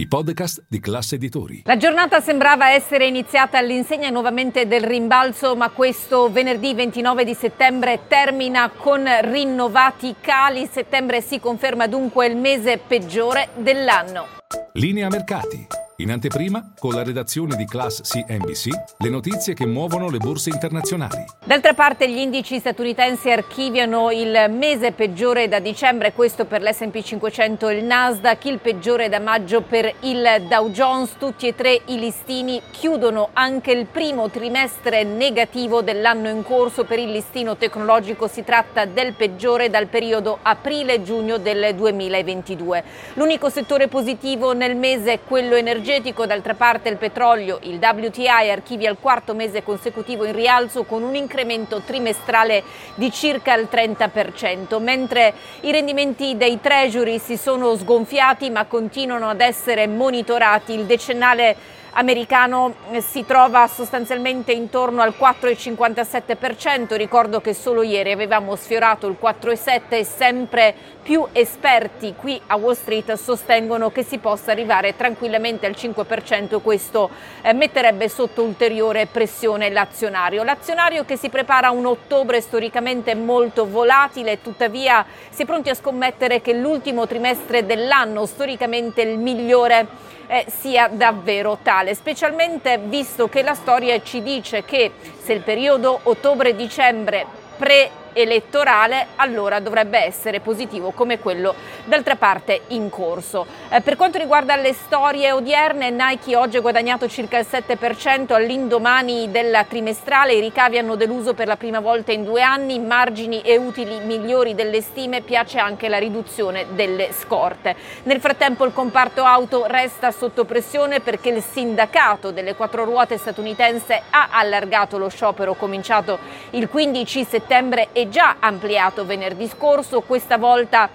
i podcast di classe editori. La giornata sembrava essere iniziata all'insegna nuovamente del rimbalzo, ma questo venerdì 29 di settembre termina con rinnovati cali. Settembre si conferma dunque il mese peggiore dell'anno. Linea mercati. In anteprima, con la redazione di Class CNBC, le notizie che muovono le borse internazionali. D'altra parte gli indici statunitensi archiviano il mese peggiore da dicembre, questo per l'S&P 500 e il Nasdaq, il peggiore da maggio per il Dow Jones, tutti e tre i listini chiudono anche il primo trimestre negativo dell'anno in corso per il listino tecnologico, si tratta del peggiore dal periodo aprile-giugno del 2022. L'unico settore positivo nel mese è quello energetico energetico, d'altra parte il petrolio, il WTI archivia il quarto mese consecutivo in rialzo con un incremento trimestrale di circa il 30%, mentre i rendimenti dei treasury si sono sgonfiati ma continuano ad essere monitorati. Il decennale americano eh, si trova sostanzialmente intorno al 4,57%, ricordo che solo ieri avevamo sfiorato il 4,7% e sempre più esperti qui a Wall Street sostengono che si possa arrivare tranquillamente al 5% e questo eh, metterebbe sotto ulteriore pressione l'azionario. L'azionario che si prepara un ottobre storicamente molto volatile, tuttavia si è pronti a scommettere che l'ultimo trimestre dell'anno storicamente il migliore eh, sia davvero tale, specialmente visto che la storia ci dice che se il periodo ottobre-dicembre pre elettorale, allora dovrebbe essere positivo come quello d'altra parte in corso. Eh, per quanto riguarda le storie odierne, Nike oggi ha guadagnato circa il 7% all'indomani della trimestrale, i ricavi hanno deluso per la prima volta in due anni, margini e utili migliori delle stime, piace anche la riduzione delle scorte. Nel frattempo il comparto auto resta sotto pressione perché il sindacato delle quattro ruote statunitense ha allargato lo sciopero cominciato il 15 settembre già ampliato venerdì scorso, questa volta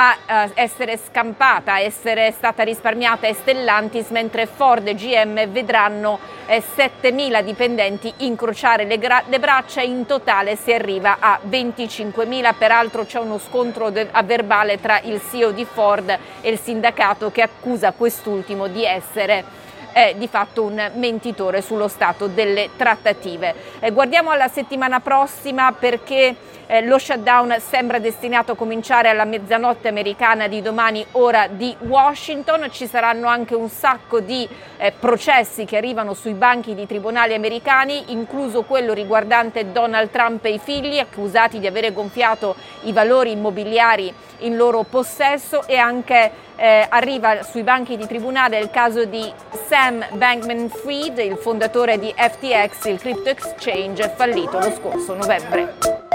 a essere scampata, a essere stata risparmiata a Stellantis, mentre Ford e GM vedranno eh, 7.000 dipendenti incrociare le, gra- le, braccia, in totale si arriva a 25.000, peraltro c'è uno scontro de- a verbale tra il CEO di Ford e il sindacato che accusa quest'ultimo di essere è di fatto un mentitore sullo stato delle trattative. Eh, guardiamo alla settimana prossima perché eh, lo shutdown sembra destinato a cominciare alla mezzanotte americana di domani, ora di Washington. Ci saranno anche un sacco di eh, processi che arrivano sui banchi di tribunali americani, incluso quello riguardante Donald Trump e i figli, accusati di avere gonfiato i valori immobiliari in loro possesso e anche eh, arriva sui banchi di tribunale il caso di Sam Bankman Fried, il fondatore di FTX, il crypto exchange fallito lo scorso novembre.